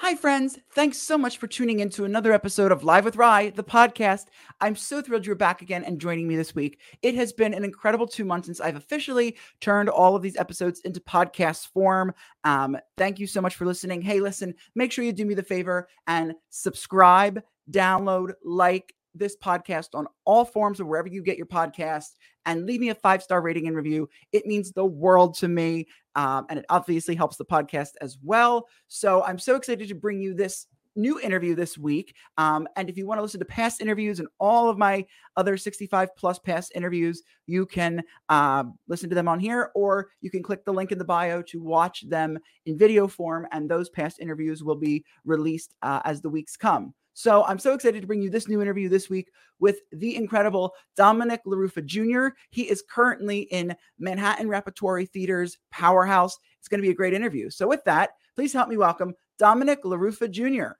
Hi, friends. Thanks so much for tuning in to another episode of Live with Rye, the podcast. I'm so thrilled you're back again and joining me this week. It has been an incredible two months since I've officially turned all of these episodes into podcast form. Um, thank you so much for listening. Hey, listen, make sure you do me the favor and subscribe, download, like, this podcast on all forms of wherever you get your podcast and leave me a five star rating and review. It means the world to me. Um, and it obviously helps the podcast as well. So I'm so excited to bring you this new interview this week. Um, and if you want to listen to past interviews and all of my other 65 plus past interviews, you can uh, listen to them on here, or you can click the link in the bio to watch them in video form. And those past interviews will be released uh, as the weeks come. So I'm so excited to bring you this new interview this week with the incredible Dominick Laruffa Jr. He is currently in Manhattan Repertory Theater's Powerhouse. It's going to be a great interview. So with that, please help me welcome Dominick Laruffa Jr.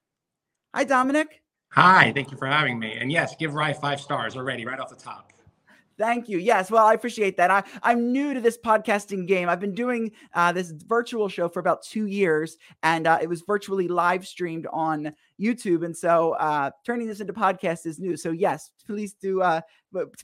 Hi, Dominick. Hi, thank you for having me. And yes, give Rye five stars already, right off the top. Thank you. Yes. Well, I appreciate that. I, I'm new to this podcasting game. I've been doing uh, this virtual show for about two years, and uh, it was virtually live streamed on YouTube. And so uh, turning this into podcast is new. So, yes, please do uh,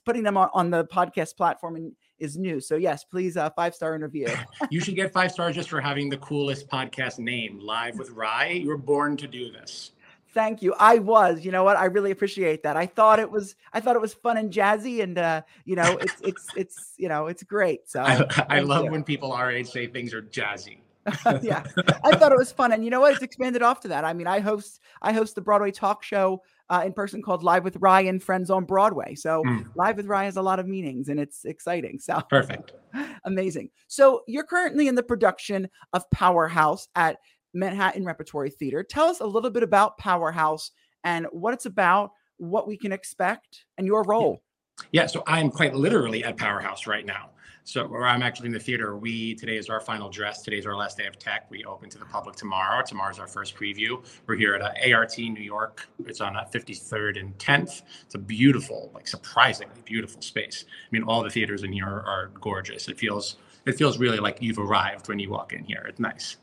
putting them on, on the podcast platform and is new. So, yes, please uh, five star interview. you should get five stars just for having the coolest podcast name, Live with Rye. You were born to do this. Thank you. I was. You know what? I really appreciate that. I thought it was. I thought it was fun and jazzy, and uh, you know, it's it's it's you know, it's great. So I, I love you. when people our age say things are jazzy. yeah, I thought it was fun, and you know what? It's expanded off to that. I mean, I host I host the Broadway talk show uh, in person called Live with Ryan, Friends on Broadway. So mm. Live with Ryan has a lot of meanings, and it's exciting. So perfect, amazing. So you're currently in the production of Powerhouse at Manhattan Repertory Theater. Tell us a little bit about Powerhouse and what it's about, what we can expect, and your role. Yeah, so I'm quite literally at Powerhouse right now. So where I'm actually in the theater, we today is our final dress. Today's our last day of tech. We open to the public tomorrow. Tomorrow's our first preview. We're here at uh, ART New York. It's on uh, 53rd and 10th. It's a beautiful, like surprisingly beautiful space. I mean, all the theaters in here are, are gorgeous. It feels it feels really like you've arrived when you walk in here. It's nice.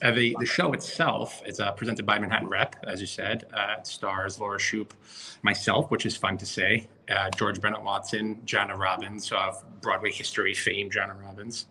Uh, the, the show itself is uh, presented by Manhattan Rep, as you said. Uh, it stars Laura Shoup, myself, which is fun to say, uh, George Bennett Watson, Jana Robbins of Broadway history fame, Jana Robbins,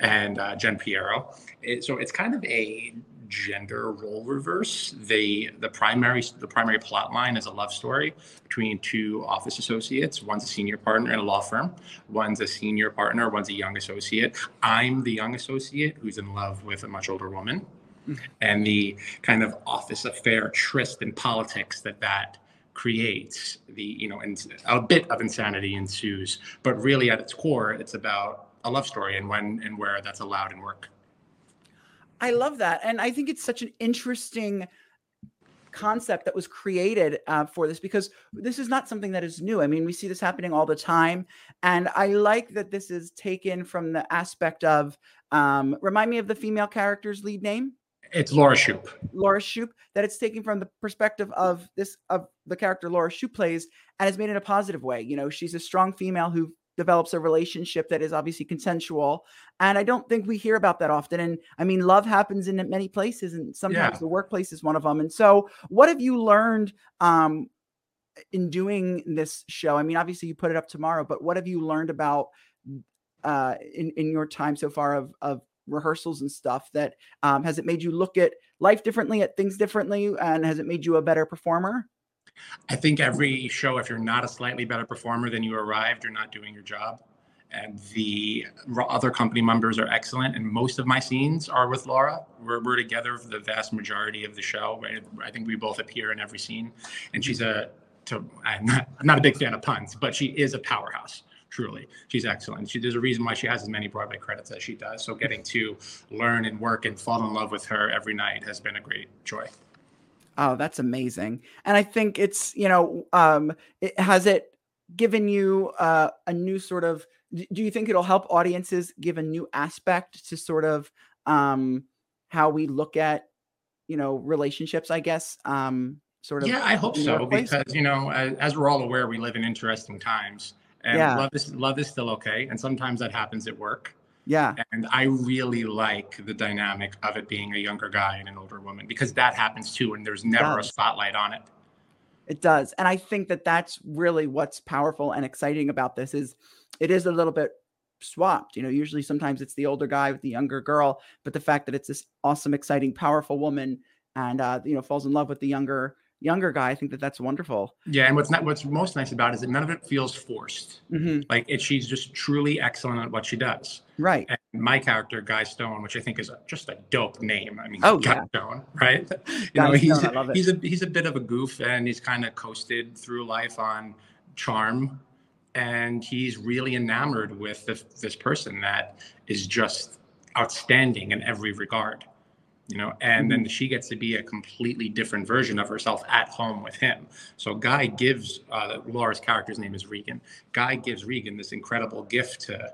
and uh, Jen Piero. It, so it's kind of a gender role reverse. The the primary the primary plot line is a love story between two office associates. One's a senior partner in a law firm. One's a senior partner. One's a young associate. I'm the young associate who's in love with a much older woman, mm-hmm. and the kind of office affair tryst and politics that that creates the you know and a bit of insanity ensues but really at its core it's about a love story and when and where that's allowed in work I love that. And I think it's such an interesting concept that was created uh, for this because this is not something that is new. I mean, we see this happening all the time. And I like that this is taken from the aspect of, um, remind me of the female character's lead name. It's Laura Shoup. Laura Shoup. That it's taken from the perspective of this of the character Laura Shoup plays, and has made it a positive way. You know, she's a strong female who develops a relationship that is obviously consensual and i don't think we hear about that often and i mean love happens in many places and sometimes yeah. the workplace is one of them and so what have you learned um in doing this show i mean obviously you put it up tomorrow but what have you learned about uh in in your time so far of of rehearsals and stuff that um has it made you look at life differently at things differently and has it made you a better performer I think every show, if you're not a slightly better performer than you arrived, you're not doing your job. And the other company members are excellent. And most of my scenes are with Laura. We're, we're together for the vast majority of the show. I think we both appear in every scene. And she's a, to, I'm, not, I'm not a big fan of puns, but she is a powerhouse truly. She's excellent. She, there's a reason why she has as many Broadway credits as she does. So getting to learn and work and fall in love with her every night has been a great joy. Oh, that's amazing. And I think it's, you know, um, it, has it given you uh, a new sort of, do you think it'll help audiences give a new aspect to sort of um, how we look at, you know, relationships, I guess? Um, sort of. Yeah, I hope so because, you know, as, as, we're all aware, we live in interesting times and yeah. love is love is still okay. And sometimes that happens at work. Yeah. And I really like the dynamic of it being a younger guy and an older woman because that happens too, and there's never a spotlight on it. It does. And I think that that's really what's powerful and exciting about this is it is a little bit swapped. You know, usually sometimes it's the older guy with the younger girl, but the fact that it's this awesome, exciting, powerful woman and uh, you know falls in love with the younger younger guy. I think that that's wonderful. Yeah, and what's not what's most nice about it is that none of it feels forced. Mm-hmm. Like it, she's just truly excellent at what she does. Right. And my character, Guy Stone, which I think is a, just a dope name. I mean, oh, Guy yeah. Stone, right? You Guy know, he's Stone, he's a he's a bit of a goof, and he's kind of coasted through life on charm, and he's really enamored with this, this person that is just outstanding in every regard you know and then she gets to be a completely different version of herself at home with him so guy gives uh, laura's character's name is regan guy gives regan this incredible gift to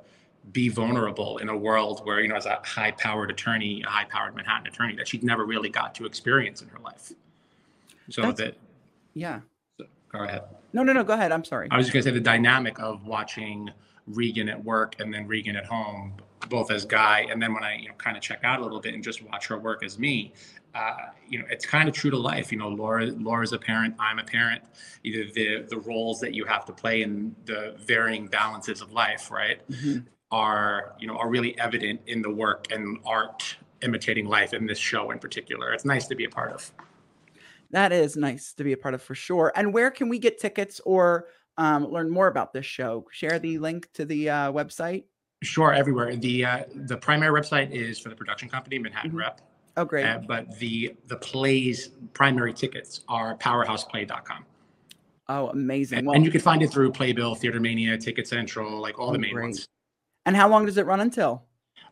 be vulnerable in a world where you know as a high powered attorney a high powered manhattan attorney that she'd never really got to experience in her life so That's- that Yeah. so, go ahead No, no, no. Go ahead. I'm sorry. i was just going to say the dynamic of watching regan at work and then regan at home both as guy and then when i you know kind of check out a little bit and just watch her work as me uh, you know it's kind of true to life you know laura laura's a parent i'm a parent either the the roles that you have to play in the varying balances of life right Mhm. are you know are really evident in the work and art imitating life in this show in particular it's nice to be a part of That is nice to be a part of for sure. And where can we get tickets or um, learn more about this show? Share the link to the uh, website. Sure everywhere the uh, the primary website is for the production company manhattan Mhm. rep Oh, great. Uh, but the the plays primary tickets are powerhouseplay.com. oh, amazing. And, Well, and you can find it through Playbill, Theater Mania, Ticket Central, like all the Oh, main great. ones. and how long does it run until?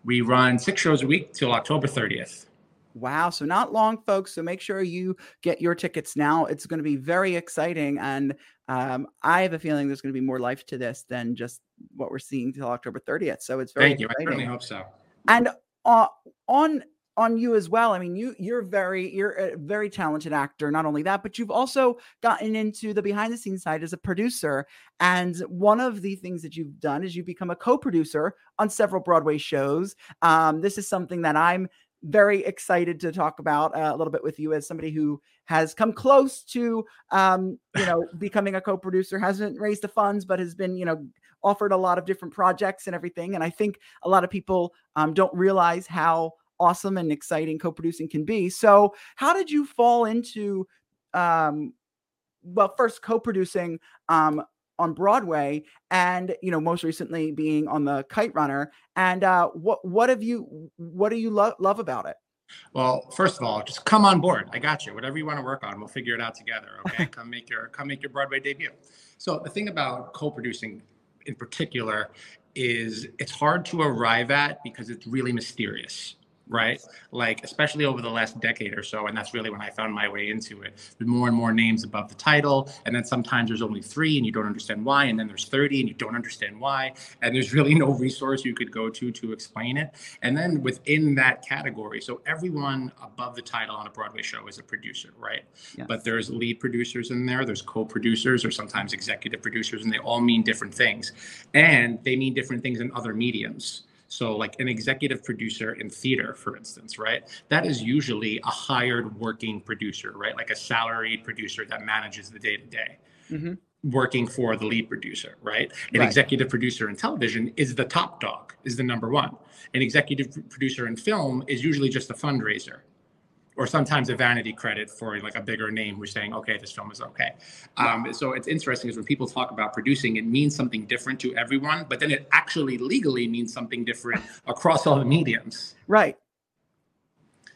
We run six shows a week till October 30th. Wow. So not long, folks. So make sure you get your tickets now. It's going to be very exciting. And um, I have a feeling there's going to be more life to this than just what we're seeing till October 30th. So it's very Thank you. I exciting. certainly hope so. and uh, on on you as well i mean you you're very you're a very talented actor not only that but you've also gotten into the behind the scenes side as a producer and one of the things that you've done is you've become a co-producer on several broadway shows um, this is something that i'm very excited to talk about uh, a little bit with you as somebody who has come close to um, you know becoming a co-producer hasn't raised the funds but has been you know offered a lot of different projects and everything and i think a lot of people um, don't realize how awesome and exciting co-producing can be. So, how did you fall into, um, well, first co-producing um, on Broadway, and you know, most recently being on the Kite Runner, and uh, what what have you what do you lo- love about it? Well, first of all, just come on board. I got you. Whatever you want to work on, we'll figure it out together. Okay. come make your come make your Broadway debut. So the thing about co-producing in particular is it's hard to arrive at because it's really mysterious. Right. Like, especially over the last decade or so. And that's really when I found my way into it. There's more and more names above the title. And then sometimes there's only three and you don't understand why. And then there's 30 and you don't understand why. And there's really no resource you could go to to explain it. And then within that category, so everyone above the title on a Broadway show is a producer, right? Yes. But there's lead producers in there, there's co producers, or sometimes executive producers, and they all mean different things. And they mean different things in other mediums. So, like an executive producer in theater, for instance, right? That is usually a hired working producer, right? Like a salaried producer that manages the day to day working for the lead producer, right? An Right. executive producer in television is the top dog, is the number one. An executive producer in film is usually just a fundraiser or sometimes a vanity credit for like a bigger name who's saying, okay, this film is okay. Um, so it's interesting is when people talk about producing, it means something different to everyone, but then it actually legally means something different across all the mediums. Right.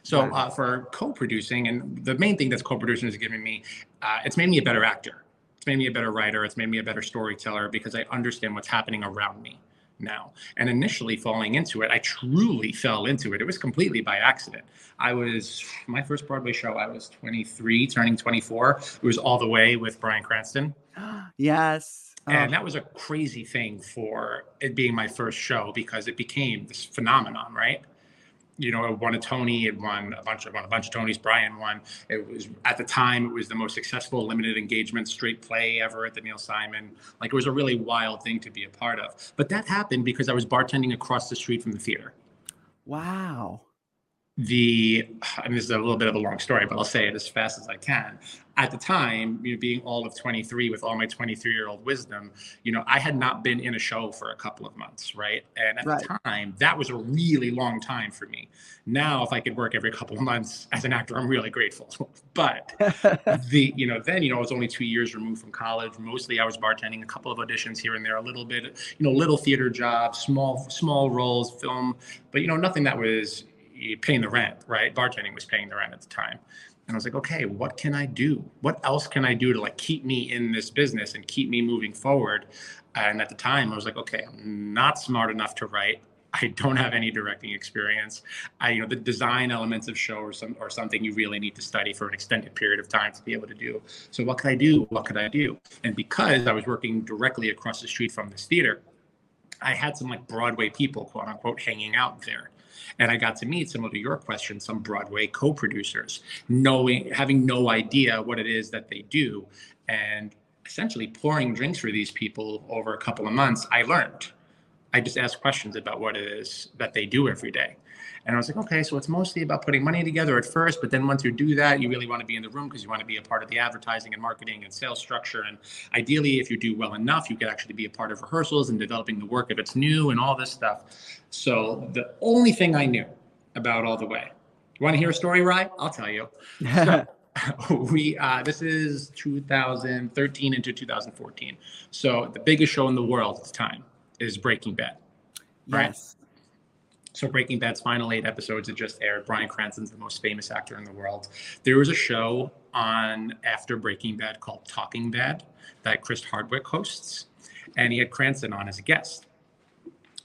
So uh, for co-producing, and the main thing that's co-producing has given me, uh, it's made me a better actor. It's made me a better writer. It's made me a better storyteller because I understand what's happening around me now. And initially falling into it, I truly fell into it. It was completely by accident. I was my first Broadway show. I was 23, turning 24. It was all the way with Bryan Cranston. yes. And Oh, that was a crazy thing for it being my first show because it became this phenomenon, right? You know, it won a Tony. It won a bunch of won a bunch of Tonys. Bryan won. It was at the time it was the most successful limited engagement straight play ever at the Neil Simon. Like it was a really wild thing to be a part of. But that happened because I was bartending across the street from the theater. Wow the I mean, this is a little bit of a long story, but I'll say it as fast as I can. At the time, you know, being all of 23 with all my 23 year old wisdom, you know, I had not been in a show for a couple of months, right? And at right. the time, that was a really long time for me. Now, if I could work every couple of months as an actor, I'm really grateful. but the, you know, then, you know, I was only two years removed from college. Mostly I was bartending, a couple of auditions here and there, a little bit, you know, little theater jobs, small, small roles, film, but, you know, nothing that was, paying the rent, right? Bartending was paying the rent at the time. And I was like, okay, what can I do? What else can I do to like keep me in this business and keep me moving forward? And at the time, I was like, okay, I'm not smart enough to write. I don't have any directing experience. I, you know, the design elements of show or some or something you really need to study for an extended period of time to be able to do. So what could I do? What could I do? And because I was working directly across the street from this theater, I had some like Broadway people, quote unquote, hanging out there. And I got to meet some of your questions, some Broadway co-producers, knowing having no idea what it is that they do. And essentially pouring drinks for these people over a couple of months, I learned. I just asked questions about what it is that they do every day. And I was like, okay, so it's mostly about putting money together at first, but then once you do that, you really want to be in the room because you want to be a part of the advertising and marketing and sales structure. And ideally, if you do well enough, you could actually be a part of rehearsals and developing the work if it's new and all this stuff. So the only thing I knew about all the way. You want to hear a story, right? I'll tell you. So, we uh, this is 2013 into 2014. So the biggest show in the world at the time is Breaking Bad. Right. Yes. So Breaking Bad's final eight episodes had just aired. Bryan Cranston's the most famous actor in the world. There was a show on after Breaking Bad called Talking Bad that Chris Hardwick hosts, and he had Cranston on as a guest.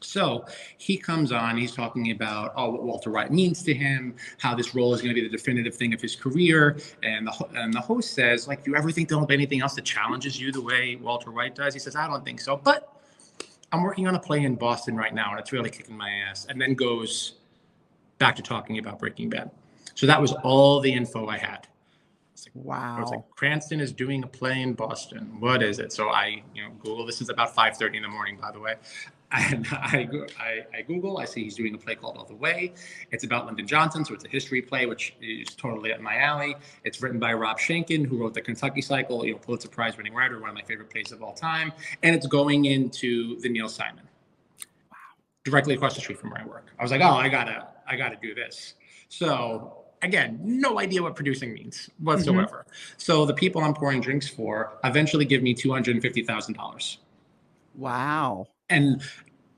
So he comes on, he's talking about oh, what Walter White means to him, how this role is going to be the definitive thing of his career. And the, and the host says, like, do you ever think there'll be anything else that challenges you the way Walter White does? He says, I don't think so. But I'm working on a play in Boston right now, and it's really kicking my ass. And then goes back to talking about Breaking Bad. So that was all the info I had. It's like, wow. I was like, Cranston is doing a play in Boston. What is it? So I, you know, Google. This is about 5:30 in the morning, by the way. And I, I, I, Google, I see he's doing a play called All the Way. It's about Lyndon Johnson, so it's a history play, which is totally up my alley. It's written by Rob Schenkkan, who wrote the Kentucky Cycle, you know, Pulitzer Prize winning writer, one of my favorite plays of all time. And it's going into the Neil Simon. Wow. Directly across the street from where I work. I was like, oh, I gotta, I gotta do this. So again, no idea what producing means whatsoever. Mm-hmm. So the people I'm pouring drinks for eventually give me two hundred and fifty thousand dollars. Wow and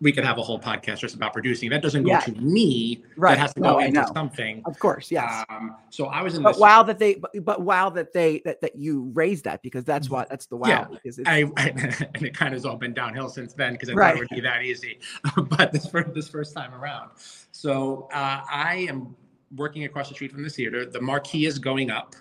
we could have a whole podcast just about producing. That doesn't go yeah. to me. Right. That has to no, go into something. Of course, yes. Um, so I was in. But this... wow, that they, but, but wow, that they that, that you raised that because that's what that's the wow. Yeah, because it's... I, and it kind of has all been downhill since then because I right. thought it would be that easy, but this first this first time around. So uh, I am working across the street from the theater. The marquee is going up.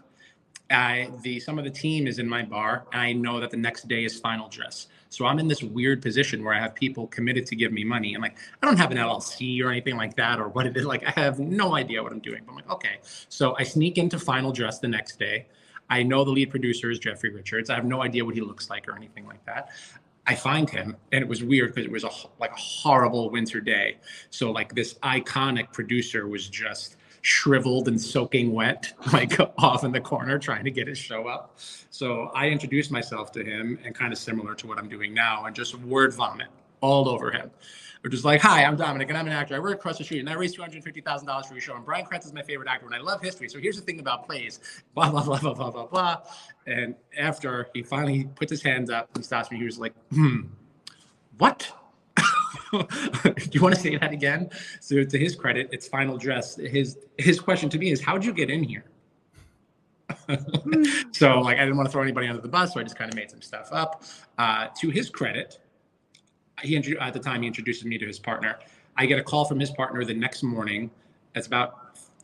I the some of the team is in my bar. I know that the next day is final dress. So I'm in this weird position where I have people committed to give me money. And like, I don't have an LLC or anything like that or what it is. Like, I have no idea what I'm doing. But I'm like, okay. So I sneak into final dress the next day. I know the lead producer is Jeffrey Richards. I have no idea what he looks like or anything like that. I find him, and it was weird because it was a like a horrible winter day. So like this iconic producer was just shriveled and soaking wet, like off in the corner trying to get his show up. So I introduced myself to him and kind of similar to what I'm doing now and just word vomit all over him. Which is like, hi, I'm Dominick and I'm an actor. I work across the street and I raised $250,000 for your show. And Bryan Cranston is my favorite actor and I love history. So here's the thing about plays, blah, blah, blah, blah, blah, blah, blah. And after he finally puts his hands up and stops me, he was like, hmm, what? Do you want to say that again? So to his credit, it's final dress. His his question to me is, how'd you get in here? so like I didn't want to throw anybody under the bus, so I just kind of made some stuff up. Uh, to his credit, he at the time he introduced me to his partner. I get a call from his partner the next morning. It's about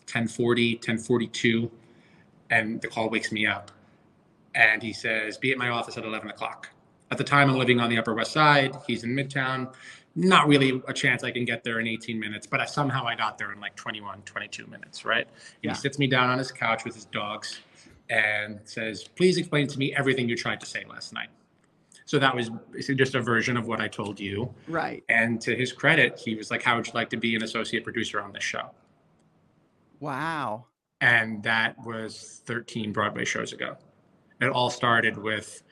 1040, 1042, and the call wakes me up. And he says, be at my office at 11 o'clock. At the time, I'm living on the Upper West Side. He's in Midtown not really a chance I can get there in 18 minutes, but I, somehow I got there in like 21, 22 minutes, right? And yeah. he sits me down on his couch with his dogs and says, Please explain to me everything you tried to say last night. So that was just a version of what I told you. Right. And to his credit, he was like, How would you like to be an associate producer on this show? Wow. And that was 13 Broadway shows ago. It all started with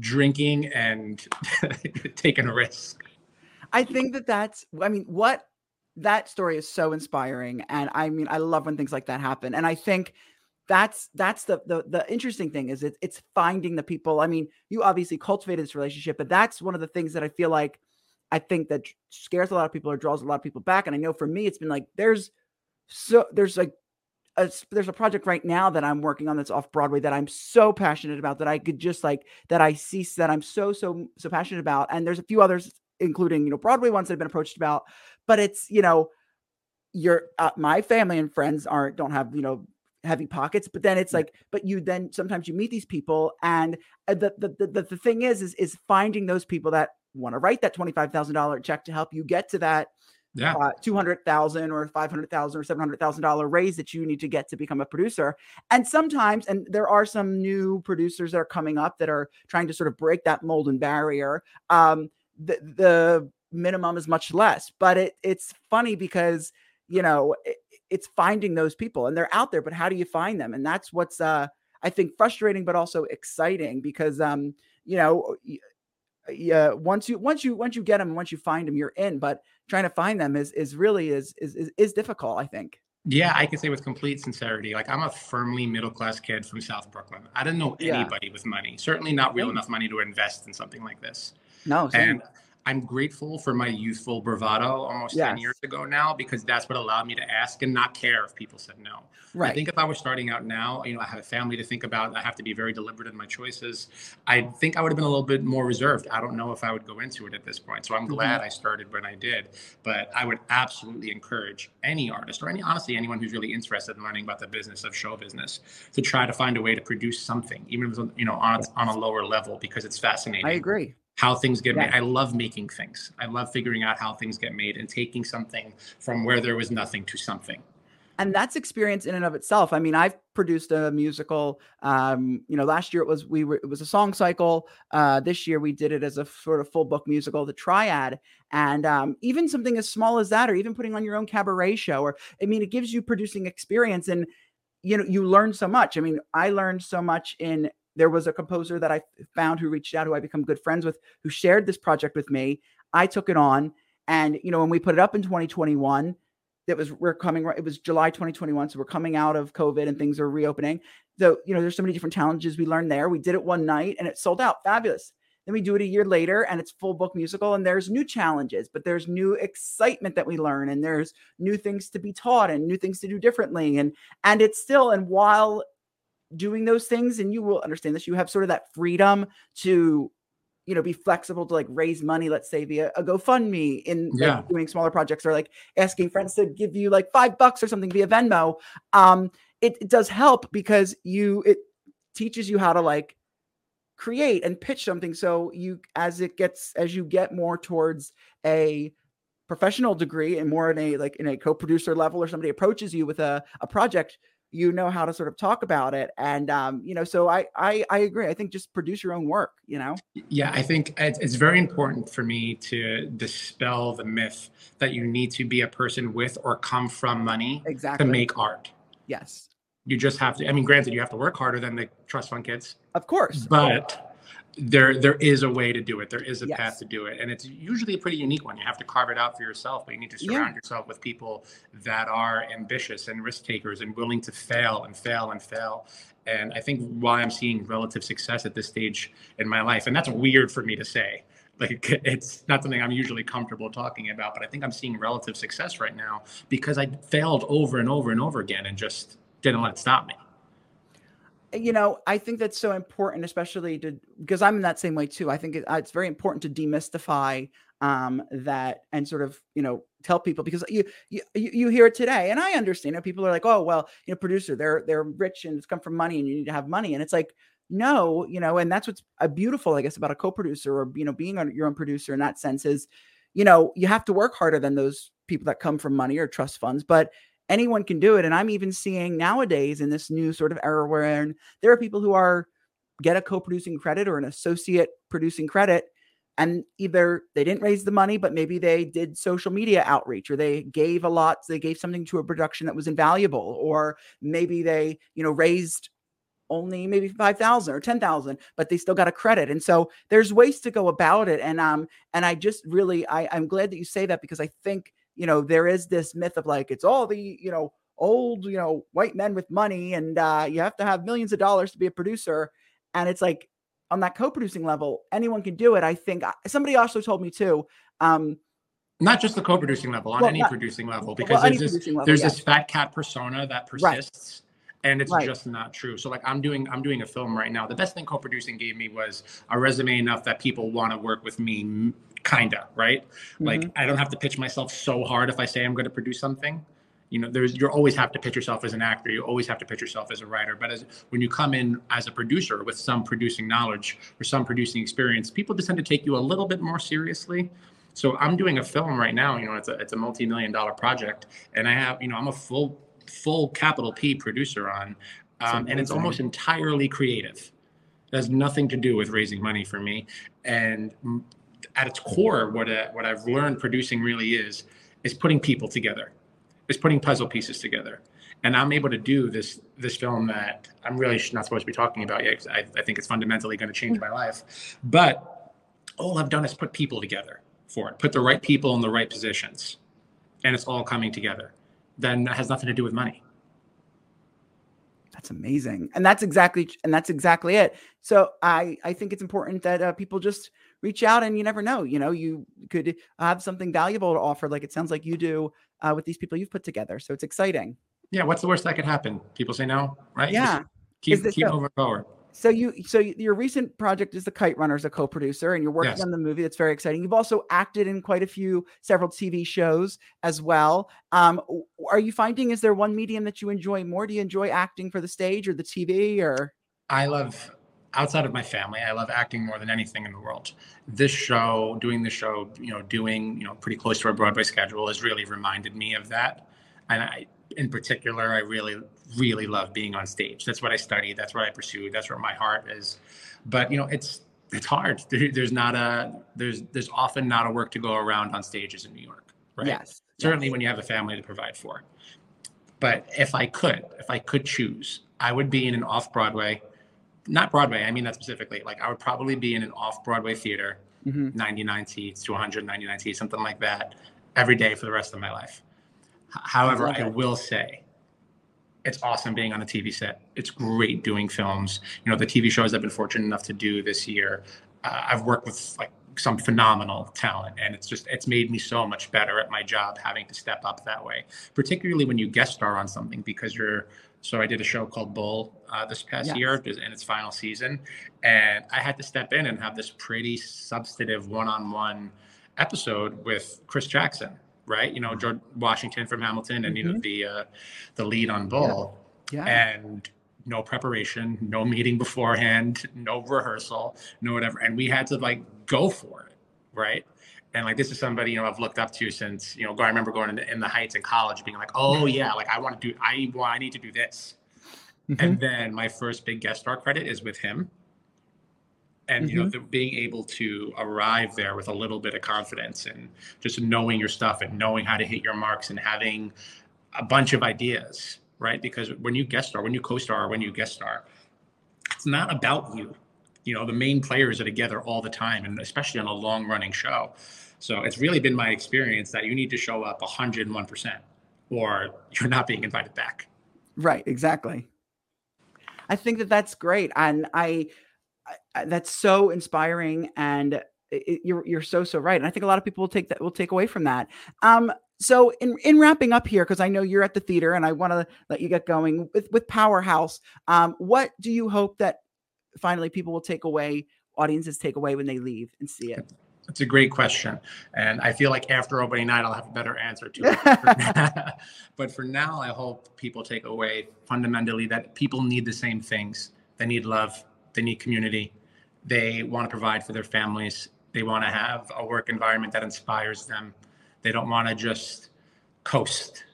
drinking and taking a risk. I think that that's, I mean, what that story is so inspiring. And I mean, I love when things like that happen. And I think that's that's the the, the interesting thing is it's it's finding the people. I mean, you obviously cultivated this relationship, but that's one of the things that I feel like I think that scares a lot of people or draws a lot of people back. And I know for me, it's been like there's so there's like a, there's a project right now that I'm working on that's off Broadway that I'm so passionate about that I could just like that I see that I'm so so so passionate about. And there's a few others, including you know Broadway ones that have been approached about, but it's you know your uh, my family and friends aren't don't have you know heavy pockets but then it's like but you then sometimes you meet these people and uh, the the the, the thing is is is finding those people that want to write that $25,000 check to help you get to that yeah. Uh, 200,000 or 500,000 or 700,000 dollar raise that you need to get to become a producer. And sometimes and there are some new producers that are coming up that are trying to sort of break that mold and barrier. Um the the minimum is much less, but it it's funny because you know it, it's finding those people and they're out there but how do you find them? And that's what's uh i think frustrating but also exciting because um you know yeah once you once you once you get them once you find them you're in but trying to find them is is really is is is, difficult i think yeah, I can say with complete sincerity, like I'm a firmly middle class kid from South Brooklyn. I didn't know anybody yeah. with money, certainly not real enough money to invest in something like this. No, same. and I'm grateful for my youthful bravado almost yes. 10 years ago now because that's what allowed me to ask and not care if people said no. Right. I think if I was starting out now, you know, I have a family to think about. I have to be very deliberate in my choices. I think I would have been a little bit more reserved. I don't know if I would go into it at this point. So I'm mm-hmm. glad I started when I did. But I would absolutely encourage any artist or any honestly anyone who's really interested in learning about the business of show business to try to find a way to produce something, even if you know on on a lower level, because it's fascinating. I agree how things get yeah. made. I love making things. I love figuring out how things get made and taking something from where there was nothing to something. And that's experience in and of itself. I mean, I've produced a musical. Um, you know, last year it was we were it was a song cycle. Uh, this year we did it as a sort of full book musical, the Triad. And um, even something as small as that, or even putting on your own cabaret show, or I mean, it gives you producing experience and you know you learn so much. I mean, I learned so much in there was a composer that I found who reached out, who I become good friends with, who shared this project with me. I took it on, and you know, when we put it up in 2021, it was we're coming. It was July 2021, so we're coming out of COVID and things are reopening. So you know, there's so many different challenges we learned there. We did it one night and it sold out, fabulous. Then we do it a year later and it's full book musical and there's new challenges, but there's new excitement that we learn and there's new things to be taught and new things to do differently and and it's still and while doing those things and you will understand this you have sort of that freedom to you know be flexible to like raise money let's say via a gofundme in yeah. like, doing smaller projects or like asking friends to give you like five bucks or something via venmo um it, it does help because you it teaches you how to like create and pitch something so you as it gets as you get more towards a professional degree and more in a like in a co-producer level or somebody approaches you with a, a project you know how to sort of talk about it and um, you know so I, I i agree i think just produce your own work you know? Yeah i think it's very important for me to dispel the myth that you need to be a person with or come from money exactly. to make art. Yes. You just have to i mean granted you have to work harder than the trust fund kids of course. but there there is a way to do it. There is a yes. path to do it. And it's usually a pretty unique one. You have to carve it out for yourself but you need to surround yeah. yourself with people that are ambitious and risk takers and willing to fail and fail and fail. And i think why i'm seeing relative success at this stage in my life and that's weird for me to say like it's not something i'm usually comfortable talking about but i think i'm seeing relative success right now because i failed over and over and over again and just didn't let it stop me you know, I think that's so important, especially to because I'm in that same way too. I think it, uh, it's very important to demystify um, that and sort of you know tell people because you, you you hear it today, and I understand. Know, people are like, oh well, you know, producer, they're they're rich and it's come from money, and you need to have money, and it's like no, you know, and that's what's a beautiful, I guess, about a co-producer or you know being your own producer in that sense is you know, you have to work harder than those people that come from money or trust funds, but anyone can do it. And I'm even seeing nowadays in this new sort of era where there are people who are get a co-producing credit or an associate producing credit and either they didn't raise the money but maybe they did social media outreach or they gave a lot they gave something to a production that was invaluable or maybe they you know raised only maybe 5000 or 10000 but they still got a credit and so there's ways to go about it and um and i just really i i'm glad that you say that because i think you know there is this myth of like it's all the you know old you know white men with money and uh you have to have millions of dollars to be a producer and it's like on that co-producing level, anyone can do it. I think somebody also told me too. Um, not just the co-producing level, on well, any not, producing level, because well, there's, this, level, there's this fat cat persona that persists. And it's right. just not true. So like I'm doing I'm doing a film right now. The best thing co-producing gave me was a resume enough that people want to work with me kinda, right? Mm-hmm. Like I don't have to pitch myself so hard if I say I'm going to produce something you know there's you always have to pitch yourself as an actor you always have to pitch yourself as a writer but as when you come in as a producer with some producing knowledge or some producing experience people just tend to take you a little bit more seriously so i'm doing a film right now you know it's a it's a multi-million dollar project and i have you know i'm a full full capital p producer on um, and it's almost entirely creative it has nothing to do with raising money for me and at its core what a, what i've learned producing really is is putting people together is putting puzzle pieces together. And I'm able to do this this film that I'm really not supposed to be talking about yet because I, I think it's fundamentally going to change my life. But all I've done is put people together for it, put the right people in the right positions, and it's all coming together. Then that has nothing to do with money. That's amazing, and that's exactly and that's exactly it. So I I think it's important that uh, people just reach out, and you never know. You know, you could have something valuable to offer, like it sounds like you do uh, with these people you've put together. So it's exciting. Yeah. What's the worst that could happen? People say no, right? Yeah. Just keep keep so, moving forward. So you so your recent project is the Kite Runner as a co-producer, and you're working yes. on the movie. That's very exciting. You've also acted in quite a few several TV shows as well. Um, are you finding is there one medium that you enjoy more? Do you enjoy acting for the stage or the TV or? I love outside of my family, I love acting more than anything in the world. This show, doing the show, you know, doing, you know, pretty close to our Broadway schedule has really reminded me of that. And I, in particular, I really, really love being on stage. That's what I studied. That's what I pursued. That's where my heart is. But, you know, it's, it's hard. There, there's not a, there's, there's often not a work to go around on stages in New York, right? Yes. Certainly yes. when you have a family to provide for. But if I could, if I could choose, I would be in an off Broadway not Broadway. I mean that specifically. Like I would probably be in an off Broadway theater, mm-hmm. 99 seats to 199 seats, something like that, every day for the rest of my life. However, I, I will say, it's awesome being on a TV set. It's great doing films. You know, the TV shows I've been fortunate enough to do this year. Uh, I've worked with like some phenomenal talent, and it's just it's made me so much better at my job having to step up that way. Particularly when you guest star on something because you're so I did a show called Bull uh, this past yes. year in its final season, and I had to step in and have this pretty substantive one-on-one episode with Chris Jackson, right? You know, mm-hmm. George Washington from Hamilton, and mm-hmm. you know mm-hmm. the uh, the lead on Bull, yeah. yeah. and no preparation, no meeting beforehand, no rehearsal, no whatever, and we had to like go for it, right? and like this is somebody you know I've looked up to since you know I remember going in the, in the Heights in college, being like, oh yeah, like I want to do I well, I need to do this, mm-hmm. and then my first big guest star credit is with him, and mm-hmm. you know mm-hmm. the, being able to arrive there with a little bit of confidence and just knowing your stuff and knowing how to hit your marks and having a bunch of ideas, right? Because when you guest star, when you co-star, when you guest star, it's not about you you know the main players are together all the time and especially on a long running show so it's really been my experience that you need to show up 101% or you're not being invited back. Right, exactly. I think that that's great and I, I that's so inspiring and it, you're you're so so right and I think a lot of people will take that will take away from that. Um so in in wrapping up here because I know you're at the theater and I want to let you get going with with Powerhouse. Um what do you hope that finally people will take away audiences take away when they leave and see it? It's a great question. And I feel like after opening night, I'll have a better answer to it. but for now, I hope people take away fundamentally that people need the same things. They need love, they need community, they want to provide for their families, They want to have a work environment that inspires them. They don't want to just coast,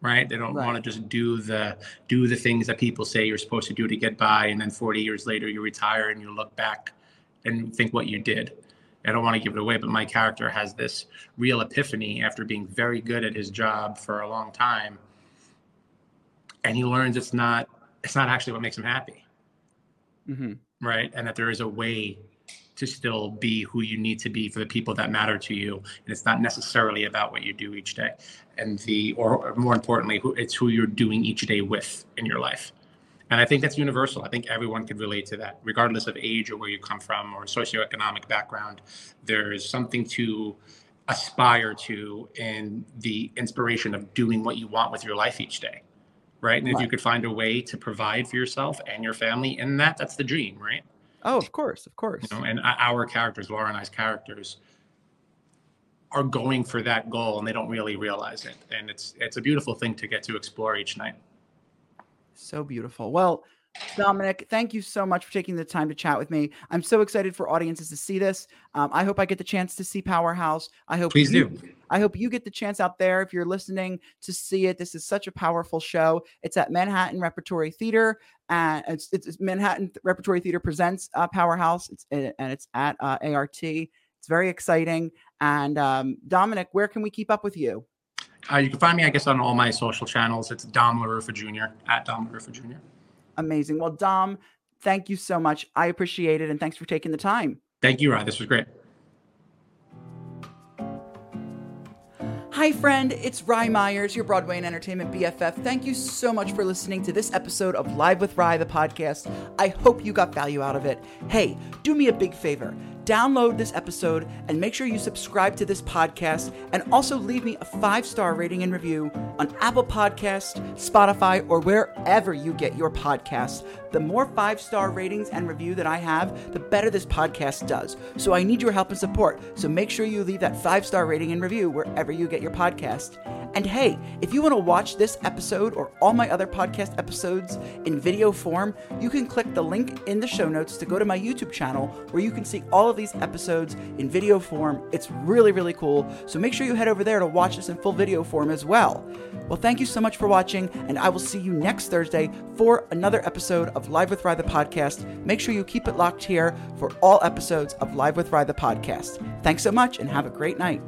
right? They don't right. want to just do the do the things that people say you're supposed to do to get by, and then 40 years later you retire and you look back and think what you did. I don't want to give it away, but my character has this real epiphany after being very good at his job for a long time, and he learns it's not it's not actually what makes him happy, mm-hmm. right? And that there is a way to still be who you need to be for the people that matter to you, and it's not necessarily about what you do each day, and the or more importantly, who it's who you're doing each day with in your life. And I think that's universal. I think everyone could relate to that, regardless of age or where you come from or socioeconomic background. There's something to aspire to in the inspiration of doing what you want with your life each day. Right. And right. if you could find a way to provide for yourself and your family in that, that's the dream, right? Oh, of course, of course. You know, and our characters, Laura and I's characters, are going for that goal and they don't really realize it. And it's it's a beautiful thing to get to explore each night. So beautiful. Well, Dominick, thank you so much for taking the time to chat with me. I'm so excited for audiences to see this. Um, I hope I get the chance to see Powerhouse. I hope please you, do. I hope you get the chance out there if you're listening to see it. This is such a powerful show. It's at Manhattan Repertory Theater, and it's, it's Manhattan Repertory Theater presents uh, Powerhouse. It's and it's at uh, ART. It's very exciting. And um, Dominick, where can we keep up with you? Uh, you can find me, I guess, on all my social channels. It's Dom Laruffa Jr. at Dom Laruffa Jr. Amazing. Well, Dom, thank you so much. I appreciate it. And thanks for taking the time. Thank you, Rod. This was great. Hi, friend. It's Rye Myers, your Broadway and Entertainment BFF. Thank you so much for listening to this episode of Live with Rye, the podcast. I hope you got value out of it. Hey, do me a big favor download this episode and make sure you subscribe to this podcast and also leave me a five star rating and review on Apple Podcast, Spotify, or wherever you get your podcasts. The more five star ratings and review that I have, the better this podcast does. So I need your help and support. So make sure you leave that five star rating and review wherever you get your podcast. And hey, if you want to watch this episode or all my other podcast episodes in video form, you can click the link in the show notes to go to my YouTube channel where you can see all of these episodes in video form. It's really, really cool. So make sure you head over there to watch this in full video form as well. Well, thank you so much for watching, and I will see you next Thursday for another episode of Live with Rye the podcast. Make sure you keep it locked here for all episodes of Live with Rye the podcast. Thanks so much, and have a great night.